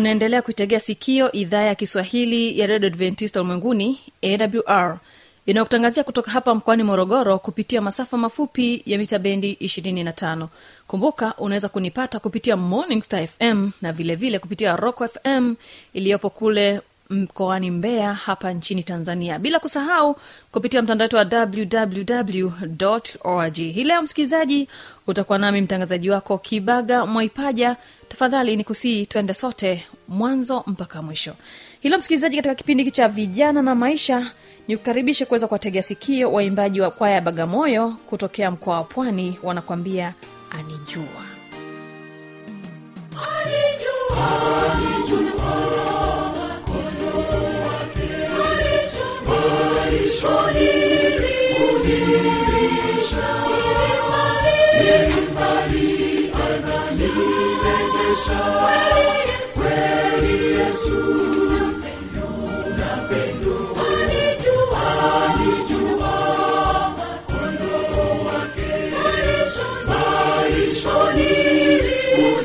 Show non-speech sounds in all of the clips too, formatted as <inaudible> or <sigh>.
unaendelea kuitegea sikio idhaa ya kiswahili ya redio adventista ulimwenguni awr inayokutangazia kutoka hapa mkoani morogoro kupitia masafa mafupi ya mita bendi 25 kumbuka unaweza kunipata kupitia morning star fm na vilevile vile kupitia rock fm iliyopo kule mkoani mbeya hapa nchini tanzania bila kusahau kupitia mtandao wetu wa www org hii leo msikilizaji utakuwa nami mtangazaji wako kibaga mwaipaja tafadhali ni kusii twende sote mwanzo mpaka mwisho. Hilo msikilizaji katika kipindi cha vijana na maisha ni kukaribisha kuweza kuwategea sikio waimbaji wa kwaya ya bagamoyo kutokea mkoa wa pwani wanakwambia anijua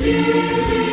Brasil.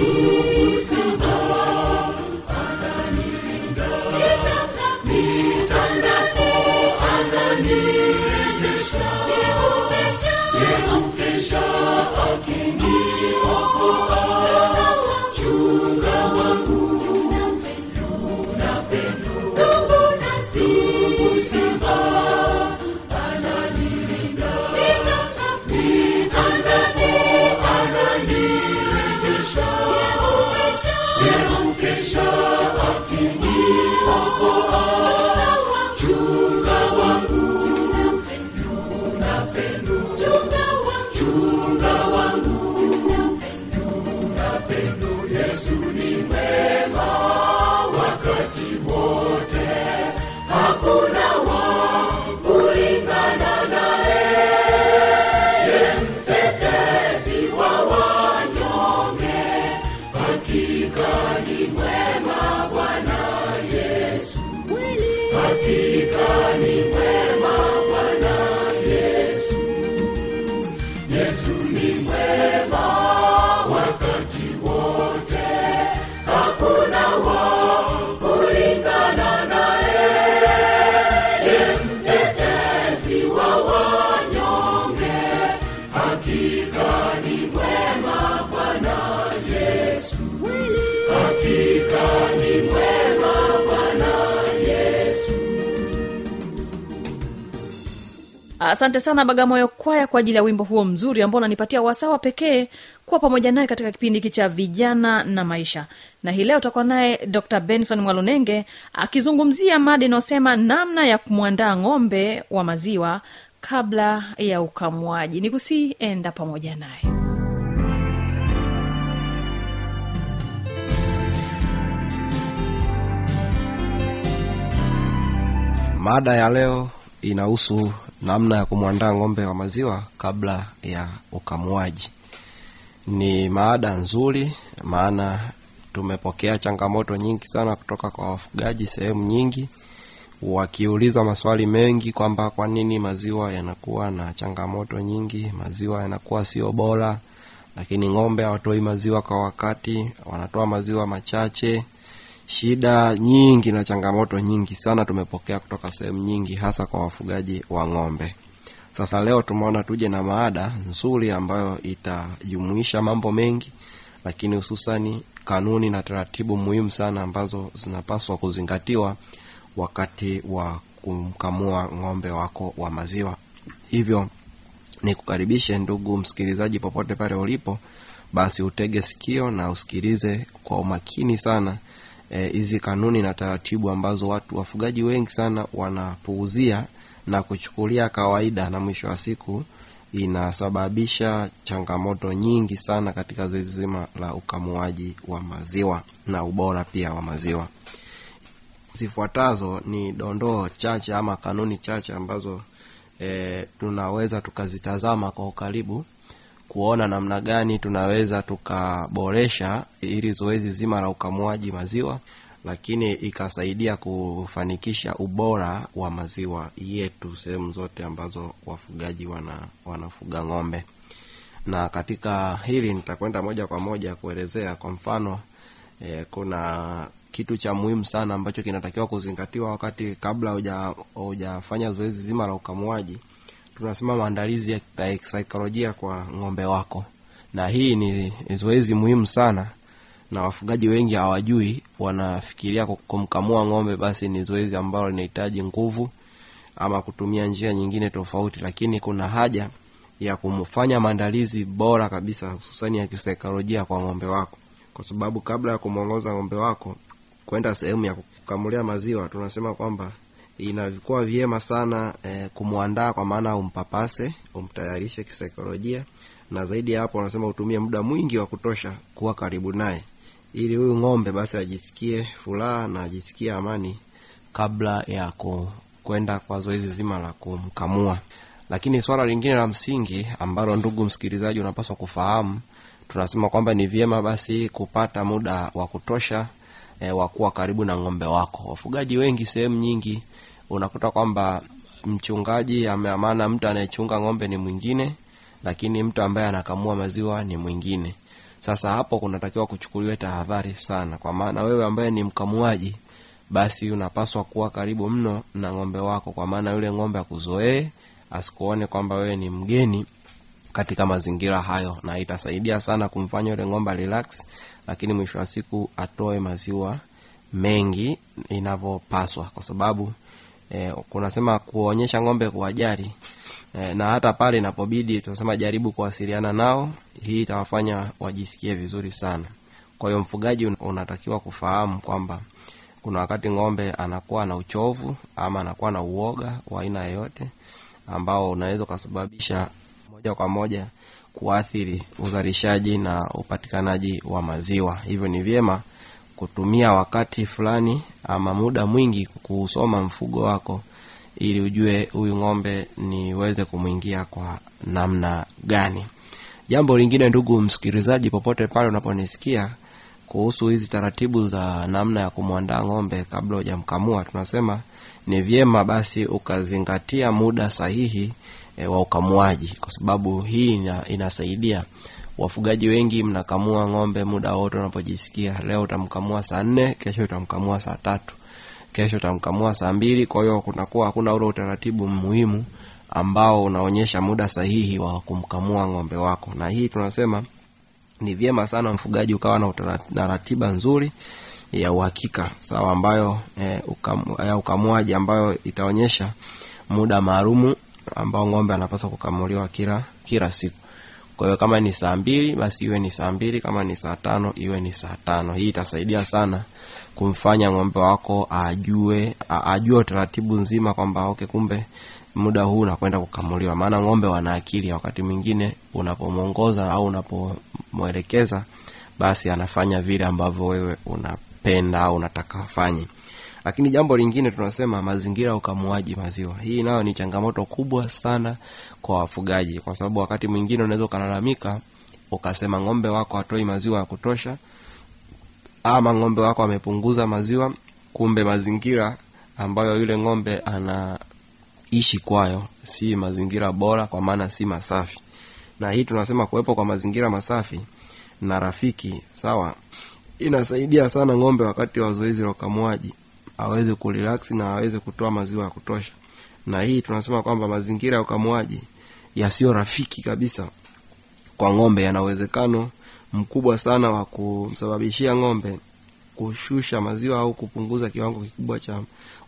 Yeah. Asante sana bagamoyo kwaya kwa ajili ya wimbo huo mzuri ambao unanipatia wasawa pekee kuwa pamoja naye katika kipindi hiki cha vijana na maisha. Na hii leo utakuwa naye dr. Benson mwalunenge akizungumzia mada inayosema namna ya kumwandaa ng'ombe wa maziwa kabla ya ukamwaji ni kusienda pamoja naye. Mada ya leo inahusu namna ya kumwandaa ng'ombe wa maziwa kabla ya ukamuaji. Ni maada nzuri maana tumepokea changamoto nyingi sana kutoka kwa wafugaji sehemu nyingi wakiuliza maswali mengi kwamba kwa nini maziwa yanakuwa na changamoto nyingi maziwa yanakuwa sio bora lakini ng'ombe hawatoi maziwa kwa wakati wanatoa maziwa machache shida nyingi na changamoto nyingi sana tumepokea kutoka sehemu nyingi hasa kwa wafugaji wa ng'ombe. Sasa leo tumeona tuje na maada nzuri ambayo itajumuisha mambo mengi lakini hususani kanuni na taratibu muhimu sana ambazo zinapaswa kuzingatiwa wakati wa kumkamua ng'ombe wako wa maziwa. Hivyo nikukaribishe ndugu msikilizaji popote pale ulipo basi utege sikio na usikilize kwa umakini sana hizi e, kanuni na taratibu ambazo watu wafugaji wengi sana wanapuuzia na kuchukulia kawaida na mwisho wa siku inasababisha changamoto nyingi sana katika zoezi zima la ukamuaji wa maziwa na ubora pia wa maziwa. Zifuatazo ni dondoo chache ama kanuni chache ambazo e, tunaweza tukazitazama kwa ukaribu kuona namna gani tunaweza tukaboresha ili zoezi zima la ukamuaji maziwa lakini ikasaidia kufanikisha ubora wa maziwa yetu sehemu zote ambazo wafugaji wana, wanafuga ng'ombe. Na katika hili nitakwenda moja kwa moja kuelezea kwa mfano e, kuna kitu cha muhimu sana ambacho kinatakiwa kuzingatiwa wakati kabla hujafanya zoezi zima la ukamuaji tunasema maandalizi ya kisaikolojia kwa ng'ombe wako. Na hii ni zoezi muhimu sana na wafugaji wengi hawajui wanafikiria kumkamua ng'ombe basi ni zoezi ambalo linahitaji nguvu ama kutumia njia nyingine tofauti lakini kuna haja ya kumfanya maandalizi bora kabisa hususani ya kisaikolojia kwa ng'ombe wako. Kwa sababu kabla ya kumwongoza ng'ombe wako kwenda sehemu ya kukamulia maziwa tunasema kwamba inakuwa vyema sana e, kumwandaa kwa maana umpapase umtayarishe kisaikolojia na zaidi ya hapo wanasema utumie muda mwingi wa kutosha kuwa karibu naye. Ili huyu ng'ombe basi ajisikie furaha na ajisikie amani kabla ya kwenda kwa zoezi zima la kumkamua. Lakini swala lingine la msingi ambalo ndugu msikilizaji unapaswa kufahamu tunasema kwamba ni vyema basi kupata muda wa kutosha e, wa kuwa karibu na ng'ombe wako. Wafugaji wengi sehemu nyingi unakuta kwamba mchungaji ameamana mtu anayechunga ng'ombe ni mwingine lakini mtu ambaye anakamua maziwa ni mwingine. Sasa hapo kunatakiwa kuchukuliwa tahadhari sana kwa maana wewe ambaye ni mkamuaji basi unapaswa kuwa karibu mno na ng'ombe wako kwa maana yule ng'ombe akuzoee asikuone kwamba wewe ni mgeni katika mazingira hayo na itasaidia sana kumfanya yule ng'ombe relax lakini mwisho wa siku atoe maziwa mengi inavyopaswa kwa sababu eh, kunasema kuonyesha ng'ombe kuwajali eh, na hata pale inapobidi tunasema jaribu kuwasiliana nao hii itawafanya wajisikie vizuri sana. Kwa hiyo mfugaji unatakiwa kufahamu kwamba kuna wakati ng'ombe anakuwa na uchovu ama anakuwa na uoga wa aina yoyote ambao unaweza ukasababisha moja kwa moja kuathiri uzalishaji na upatikanaji wa maziwa. Hivyo ni vyema kutumia wakati fulani ama muda mwingi kuusoma mfugo wako ili ujue huyu ng'ombe niweze kumwingia kwa namna gani. Jambo lingine ndugu msikilizaji popote pale unaponisikia kuhusu hizi taratibu za namna ya kumwandaa ng'ombe kabla hujamkamua tunasema ni vyema basi ukazingatia muda sahihi e, wa ukamuaji. Kwa sababu hii ina, inasaidia wafugaji wengi mnakamua ng'ombe muda wote unapojisikia. Leo utamkamua saa nne kesho utamkamua saa tatu kesho utamkamua saa mbili. Kwa hiyo kunakuwa hakuna ule utaratibu muhimu ambao unaonyesha muda sahihi wa kumkamua ng'ombe wako. Na hii tunasema ni vyema sana mfugaji ukawa na, na ratiba nzuri ya uhakika sawa ambayo e, ukam, ya ukamuaji ambayo itaonyesha muda maalumu ambao ng'ombe anapaswa kukamuliwa kila kila siku. Kwa hiyo kama ni saa mbili basi iwe ni saa mbili kama ni saa tano iwe ni saa tano. Hii itasaidia sana kumfanya ng'ombe wako ajue ajue utaratibu nzima kwamba okay kumbe muda huu unakwenda kukamuliwa. Maana ng'ombe wana akili wakati mwingine unapomwongoza au unapomwelekeza basi anafanya vile ambavyo wewe unapenda au unataka afanye lakini jambo lingine tunasema mazingira ya ukamuaji maziwa. Hii nayo ni changamoto kubwa sana kwa wafugaji. Kwa sababu wakati mwingine unaweza ukalalamika ukasema ng'ombe wako hatoi maziwa ya kutosha ama ng'ombe wako amepunguza maziwa kumbe mazingira ambayo yule ng'ombe anaishi kwayo si mazingira bora kwa maana si masafi. Na hii tunasema kuwepo kwa mazingira masafi na rafiki sawa inasaidia sana ng'ombe wakati wa zoezi la ukamuaji aweze kurelax na aweze kutoa maziwa ya kutosha. Na hii tunasema kwamba mazingira ya ukamuaji yasiyo rafiki kabisa kwa ng'ombe yana uwezekano mkubwa sana wa kumsababishia ng'ombe kushusha maziwa au kupunguza kiwango kikubwa cha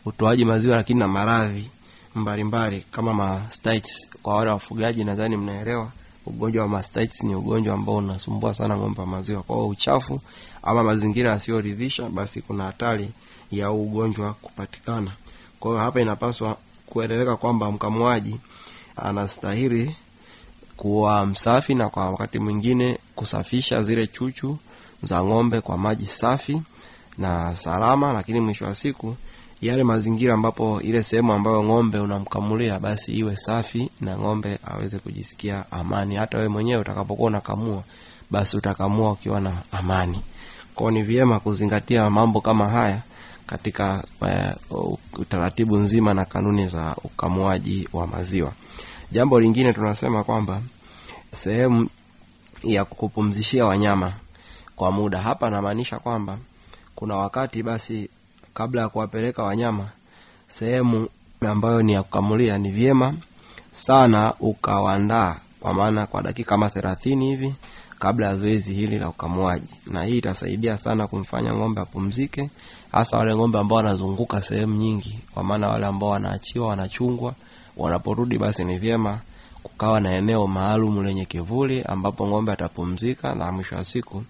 utoaji maziwa lakini na maradhi mbalimbali kama mastitis. Kwa wale wafugaji nadhani mnaelewa ugonjwa wa mastitis ni ugonjwa ambao unasumbua sana ng'ombe wa maziwa. Kwa uchafu ama mazingira yasiyoridhisha basi kuna hatari ya ugonjwa kupatikana. Kwa hiyo hapa inapaswa kueleweka kwamba mkamuaji anastahili kuwa msafi na kwa wakati mwingine kusafisha zile chuchu za ng'ombe kwa maji safi na salama lakini mwisho wa siku yale mazingira ambapo ile sehemu ambayo ng'ombe unamkamulia basi iwe safi na ng'ombe aweze kujisikia amani. Hata wewe mwenyewe utakapokuwa unakamua basi utakamua ukiwa na amani. Kwao ni vyema kuzingatia mambo kama haya katika uh, utaratibu nzima na kanuni za ukamuaji wa maziwa. Jambo lingine tunasema kwamba sehemu ya kupumzishia wanyama kwa muda. Hapa namaanisha kwamba kuna wakati basi kabla ya kuwapeleka wanyama sehemu ambayo ni ya kukamulia ni vyema sana ukawandaa kwa maana kwa dakika kama thelathini hivi kabla ya zoezi hili la ukamuaji. Na hii itasaidia sana kumfanya ng'ombe apumzike hasa wale ng'ombe ambao wanazunguka sehemu nyingi kwa maana wale ambao wanaachiwa wanachungwa wanaporudi basi ni vyema kukawa na eneo maalum lenye kivuli ambapo ng'ombe atapumzika na mwisho wa siku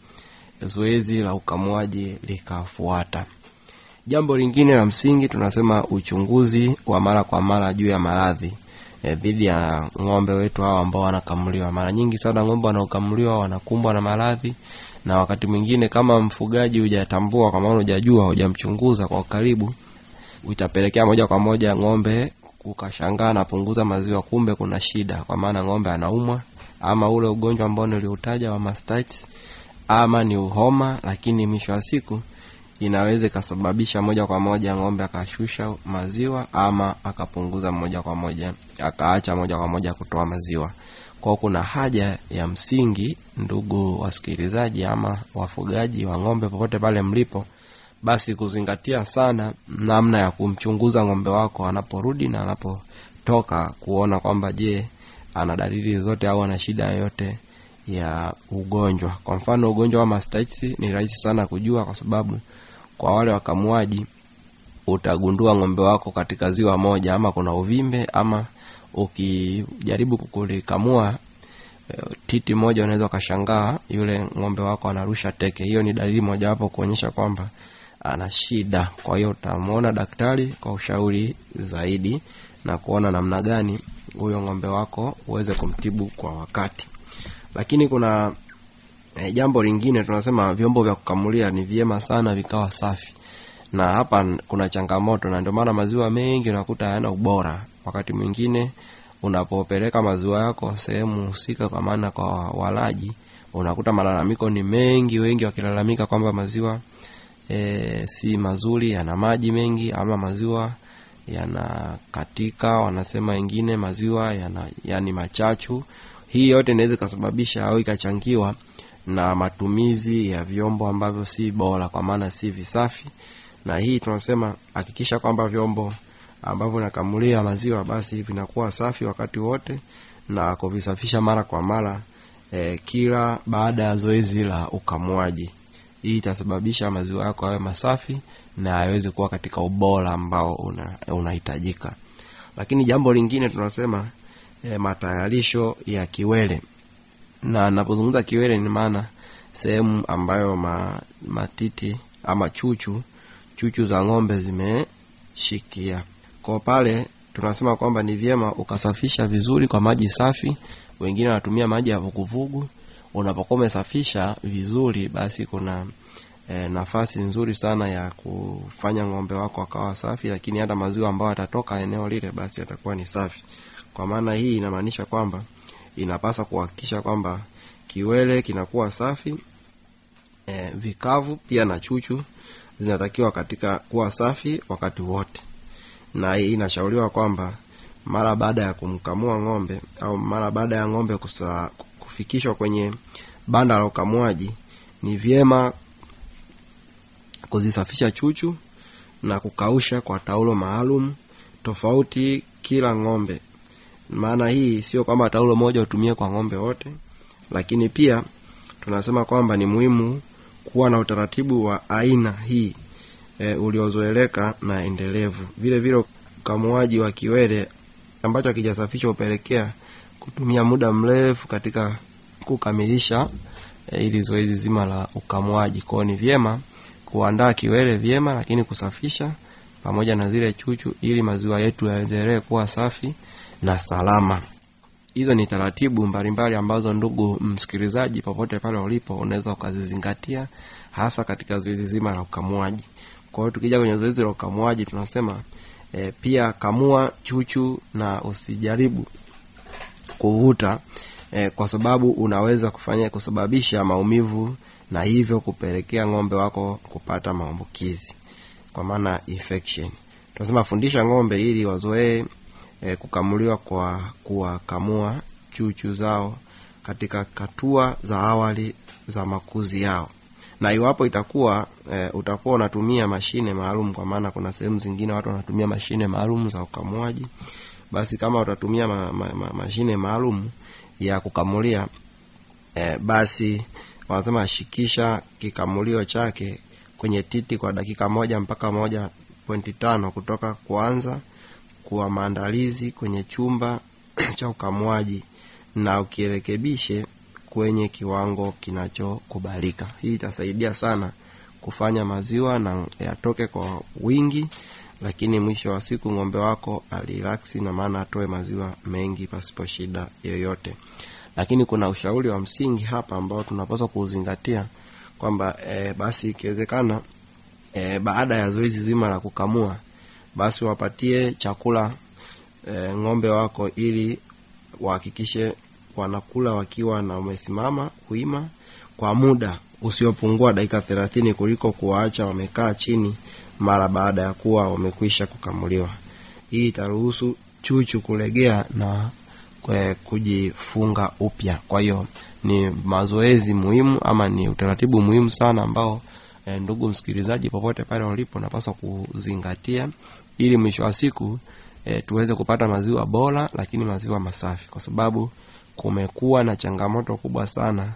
zoezi la ukamuaji likafuata. Jambo lingine la msingi tunasema uchunguzi wa mara kwa mara juu ya maradhi e, dhidi ya ng'ombe wetu hao ambao wanakamuliwa. Mara nyingi sana ng'ombe wanaokamuliwa wanakumbwa na maradhi na wakati mwingine kama mfugaji hujatambua kwa maana hujajua hujamchunguza kwa karibu itapelekea moja kwa moja ng'ombe ukashangaa napunguza maziwa kumbe kuna shida kwa maana ng'ombe anaumwa ama ule ugonjwa ambao niliutaja wa mastitis ama ni uhoma lakini mwisho wa siku inaweza ikasababisha moja kwa moja ng'ombe akashusha maziwa ama akapunguza moja kwa moja akaacha moja kwa moja kutoa maziwa. Kwao kuna haja ya msingi ndugu wasikilizaji ama wafugaji wa ng'ombe popote pale mlipo basi kuzingatia sana namna ya kumchunguza ng'ombe wako anaporudi na anapotoka kuona kwamba je ana dalili zote au ana shida yoyote ya ugonjwa. Kwa mfano ugonjwa wa mastitis ni rahisi sana kujua kwa sababu kwa wale wakamuaji utagundua ng'ombe wako katika ziwa moja ama kuna uvimbe ama ukijaribu kulikamua titi moja unaweza ukashangaa yule ng'ombe wako anarusha teke. Hiyo ni dalili mojawapo kuonyesha kwamba ana shida. Kwa hiyo utamwona daktari kwa ushauri zaidi na kuona namna gani huyo ng'ombe wako uweze kumtibu kwa wakati. Lakini kuna e, jambo lingine tunasema vyombo vya kukamulia ni vyema sana vikawa safi. Na hapa kuna changamoto na ndio maana maziwa mengi unakuta hayana ubora. Wakati mwingine unapopeleka maziwa yako sehemu husika kwa maana kwa walaji unakuta malalamiko ni mengi wengi wakilalamika kwamba maziwa e, si mazuri yana maji mengi ama maziwa yanakatika. Wanasema wengine maziwa yana yani machachu. Hii yote inaweza ikasababisha au ikachangiwa na matumizi ya vyombo ambavyo si bora kwa maana si visafi. Na hii tunasema hakikisha kwamba vyombo ambavyo nakamulia maziwa basi vinakuwa safi wakati wote na kuvisafisha mara kwa mara e, kila baada ya zoezi la ukamuaji. Hii itasababisha maziwa yako yawe masafi na yaweze kuwa katika ubora ambao unahitajika. Una lakini jambo lingine tunasema e, matayarisho ya kiwele na napozungumza kiwele ni maana sehemu ambayo ma, matiti ama chuchu chuchu za ng'ombe zimeshikia. Kwa pale tunasema kwamba ni vyema ukasafisha vizuri kwa maji safi wengine wanatumia maji ya vuguvugu. Unapokuwa umesafisha vizuri basi kuna e, nafasi nzuri sana ya kufanya ng'ombe wako akawa safi lakini hata maziwa ambayo atatoka eneo lile basi yatakuwa ni safi. Kwa maana hii inamaanisha kwamba inapasa kuhakikisha kwamba kiwele kinakuwa safi e, vikavu pia na chuchu zinatakiwa katika kuwa safi wakati wote. Na hii inashauriwa kwamba mara baada ya kumkamua ng'ombe au mara baada ya ng'ombe kufikishwa kwenye banda la ukamuaji ni vyema kuzisafisha chuchu na kukausha kwa taulo maalum tofauti kila ng'ombe maana hii sio kwamba taulo moja utumie kwa ng'ombe wote lakini pia tunasema kwamba ni muhimu kuwa na utaratibu wa aina hii e, uliozoeleka na endelevu. Vile vile ukamuaji wa kiwele ambacho akijasafishwa hupelekea kutumia muda mrefu katika kukamilisha e, ili zoezi zima la ukamuaji. Kwao ni vyema kuandaa kiwele vyema lakini kusafisha pamoja na zile chuchu ili maziwa yetu yaendelee kuwa safi na salama. Hizo ni taratibu mbalimbali ambazo ndugu msikilizaji popote pale ulipo unaweza ukazizingatia hasa katika zoezi zima la ukamuaji. Kwa hiyo tukija kwenye zoezi la ukamuaji tunasema e, pia kamua chuchu na usijaribu kuvuta e, kwa sababu unaweza kufanya kusababisha maumivu na hivyo kupelekea ng'ombe wako kupata maambukizi kwa maana infection. Tunasema fundisha ng'ombe ili wazoee e, kukamuliwa kwa kuwakamua chuchu zao katika hatua za awali za makuzi yao. Na iwapo itakuwa e, utakuwa unatumia mashine maalum kwa maana kuna sehemu zingine watu wanatumia mashine maalum za ukamuaji basi kama utatumia ma, ma, ma, mashine maalum ya kukamulia e, basi wanasema shikisha kikamulio chake kwenye titi kwa dakika moja mpaka moja pointi tano kutoka kuanza kuwa maandalizi kwenye chumba <clears throat> cha ukamuaji na ukirekebishe kwenye kiwango kinachokubalika. Hii itasaidia sana kufanya maziwa na yatoke kwa wingi lakini mwisho wa siku ng'ombe wako aliraksi na maana atoe maziwa mengi pasipo shida yoyote. Lakini kuna ushauri wa msingi hapa ambao tunapaswa kuuzingatia kwamba e, basi ikiwezekana e, baada ya zoezi zima la kukamua basi wapatie chakula e, ng'ombe wako ili wahakikishe wanakula wakiwa na wamesimama kuima kwa muda usiopungua dakika thelathini kuliko kuwaacha wamekaa chini mara baada ya kuwa wamekwisha kukamuliwa. Hii itaruhusu chuchu kulegea na kwe, kujifunga upya. Kwa hiyo ni mazoezi muhimu ama ni utaratibu muhimu sana ambao e, ndugu msikilizaji popote pale ulipo napaswa kuzingatia ili mwisho wa siku e, tuweze kupata maziwa bora lakini maziwa masafi. Kwa sababu kumekuwa na changamoto kubwa sana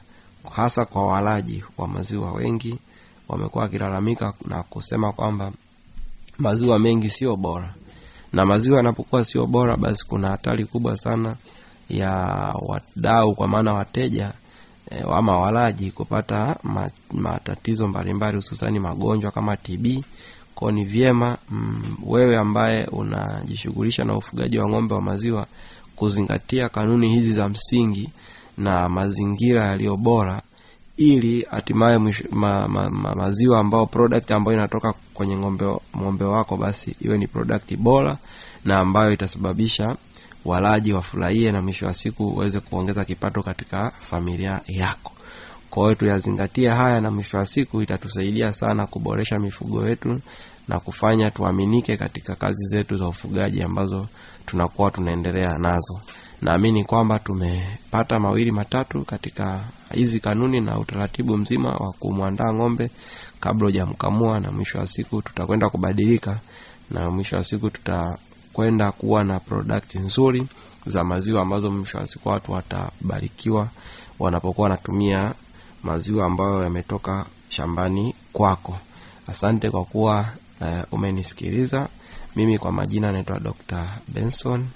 hasa kwa walaji wa maziwa wengi. Wamekuwa wakilalamika na kusema kwamba maziwa mengi sio bora. Na maziwa yanapokuwa sio bora basi kuna hatari kubwa sana ya wadau kwa maana wateja e, ama walaji kupata matatizo mbalimbali hususani magonjwa kama tb kwao ni vyema mm, wewe ambaye unajishughulisha na ufugaji wa ng'ombe wa maziwa kuzingatia kanuni hizi za msingi na mazingira yaliyo bora ili hatimaye ma, ma, ma, maziwa ambao product ambayo inatoka kwenye ng'ombe, ng'ombe wako basi iwe ni product bora na ambayo itasababisha walaji wafurahie na mwisho wa siku uweze kuongeza kipato katika familia yako. Kwa hiyo tuyazingatie haya na mwisho wa siku itatusaidia sana kuboresha mifugo yetu na kufanya tuaminike katika kazi zetu za ufugaji ambazo tunakuwa tunaendelea nazo. Naamini kwamba tumepata mawili matatu katika hizi kanuni na utaratibu mzima wa kumwandaa ng'ombe kabla hujamkamua na mwisho wa siku tutakwenda kubadilika na mwisho wa siku tutakwenda kuwa na product nzuri za maziwa ambazo mwisho wa siku watu watabarikiwa wanapokuwa wanatumia maziwa ambayo yametoka shambani kwako. Asante kwa kuwa uh, umenisikiliza. Mimi kwa majina naitwa dr benson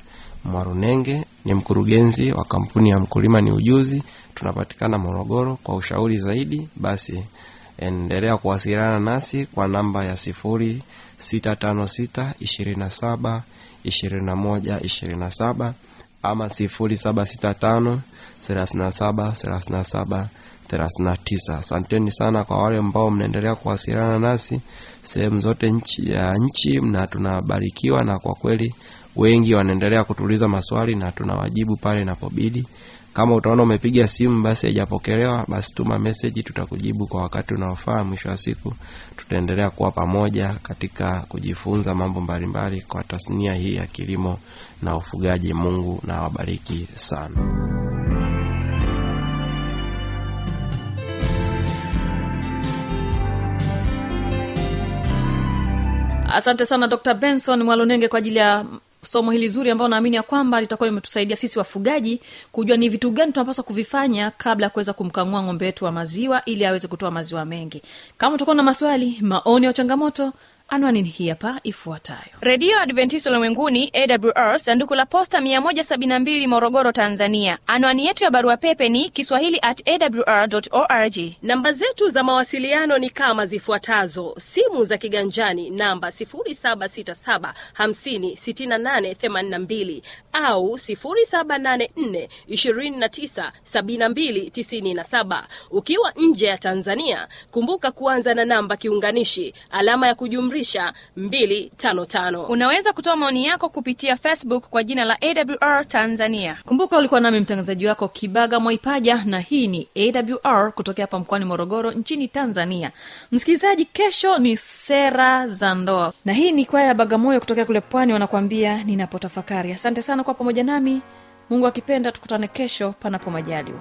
mwarunenge ni mkurugenzi wa kampuni ya mkulima ni ujuzi. Tunapatikana morogoro. Kwa ushauri zaidi basi endelea kuwasiliana nasi kwa namba ya sifuri sita tano sita ishirini na saba ishirini na moja ishirini na saba ama sifuri saba sita tano thelathini na saba thelathini na saba thelathini na tisa. Asanteni sana kwa wale ambao mnaendelea kuwasiliana nasi sehemu zote nchi ya nchi na tunabarikiwa na kwa kweli wengi wanaendelea kutuuliza maswali na tunawajibu pale inapobidi kama utaona umepiga simu basi haijapokelewa basi tuma meseji tutakujibu kwa wakati unaofaa. Mwisho wa siku tutaendelea kuwa pamoja katika kujifunza mambo mbalimbali kwa tasnia hii ya kilimo na ufugaji. Mungu na wabariki sana. Asante sana dr benson mwalonenge kwa ajili ya somo hili zuri ambao naamini ya kwamba litakuwa limetusaidia sisi wafugaji kujua ni vitu gani tunapaswa kuvifanya kabla ya kuweza kumkamua ng'ombe wetu wa maziwa ili aweze kutoa maziwa mengi. Kama utakuwa na maswali maoni au changamoto anwani ni hii hapa ifuatayo. Redio adventist ulimwenguni awr sanduku la posta 172 morogoro tanzania. Anwani yetu ya barua pepe ni kiswahili at awr org. Namba zetu za mawasiliano ni kama zifuatazo. Simu za kiganjani namba 767 au 784297297 ukiwa nje ya tanzania kumbuka kuanza na namba kiunganishi alama ya kujumlisha 255 unaweza kutoa maoni yako kupitia facebook kwa jina la awr tanzania. Kumbuka ulikuwa nami mtangazaji wako kibaga mwaipaja na hii ni awr kutokea hapa mkoani morogoro nchini tanzania. Msikilizaji kesho ni sera za ndoa na hii ni kwaya ya bagamoyo kutokea kule pwani wanakuambia ninapotafakari. Asante sana kwa pamoja nami. Mungu akipenda tukutane kesho panapo majaliwa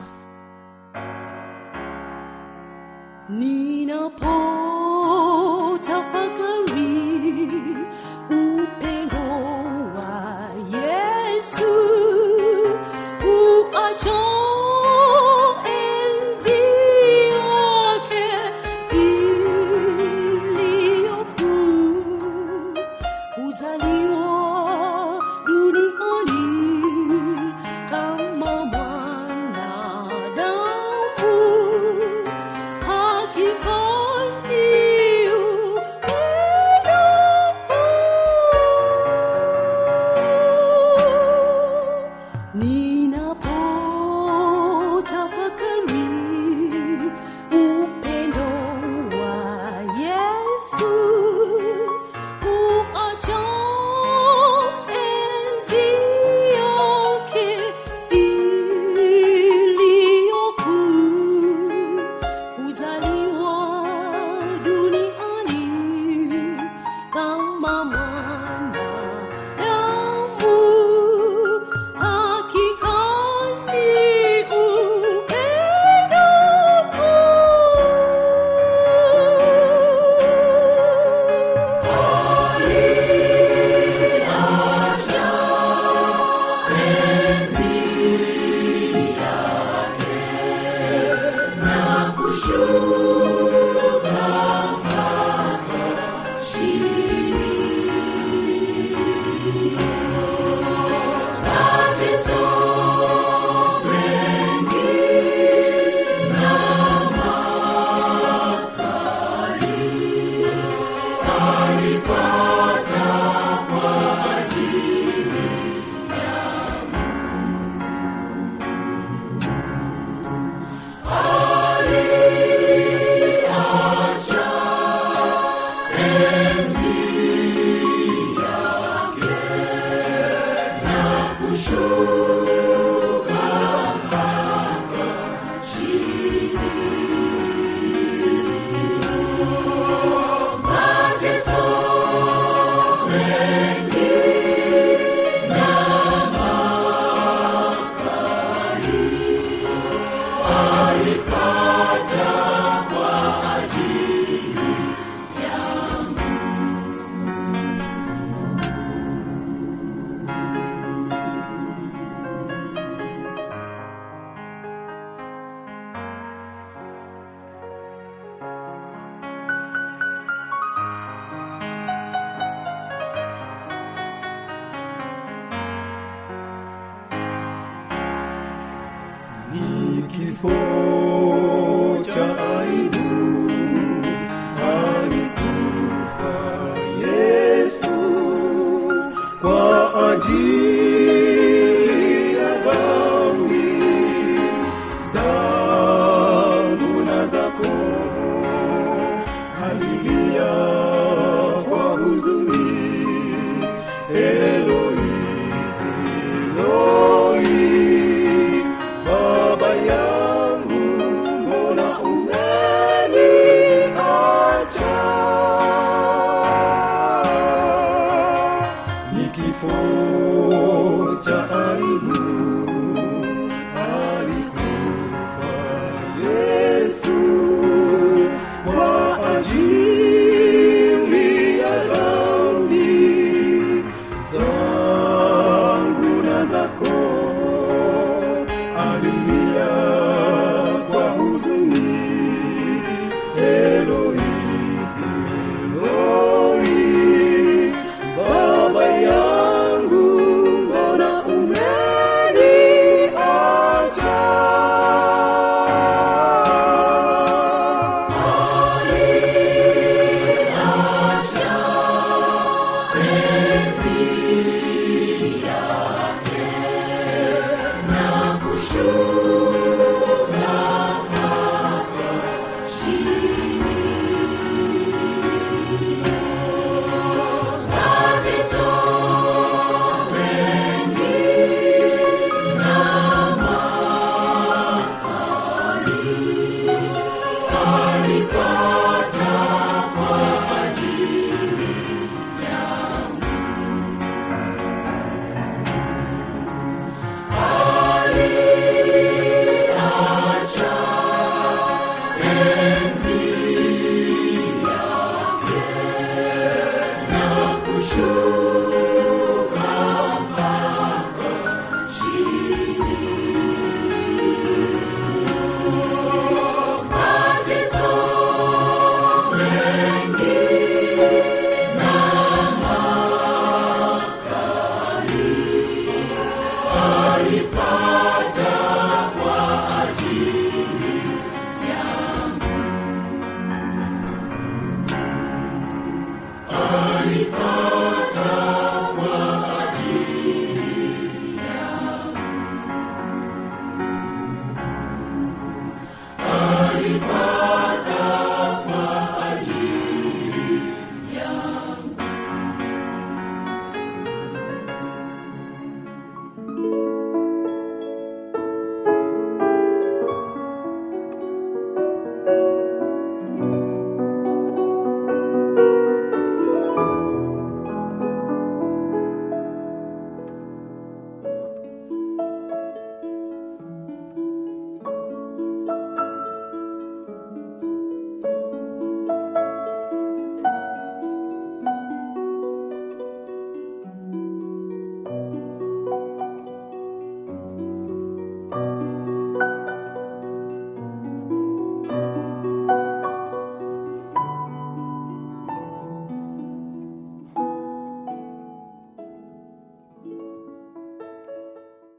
ninapotafakari upendo wa yesu